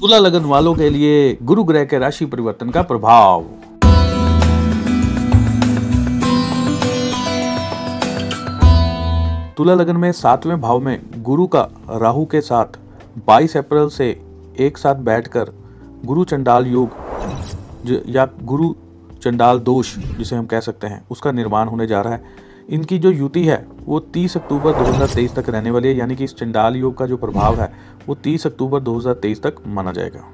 तुला लगन वालों के लिए गुरु ग्रह के राशि परिवर्तन का प्रभाव। तुला लगन में सातवें भाव में गुरु का राहु के साथ 22 अप्रैल से एक साथ बैठकर गुरु चंडाल योग या गुरु चंडाल दोष, जिसे हम कह सकते हैं, उसका निर्माण होने जा रहा है। इनकी जो युति है, वो 30 अक्टूबर 2023 तक रहने वाली है, यानी कि इस चंडाल योग का जो प्रभाव है, वो 30 अक्टूबर 2023 तक माना जाएगा।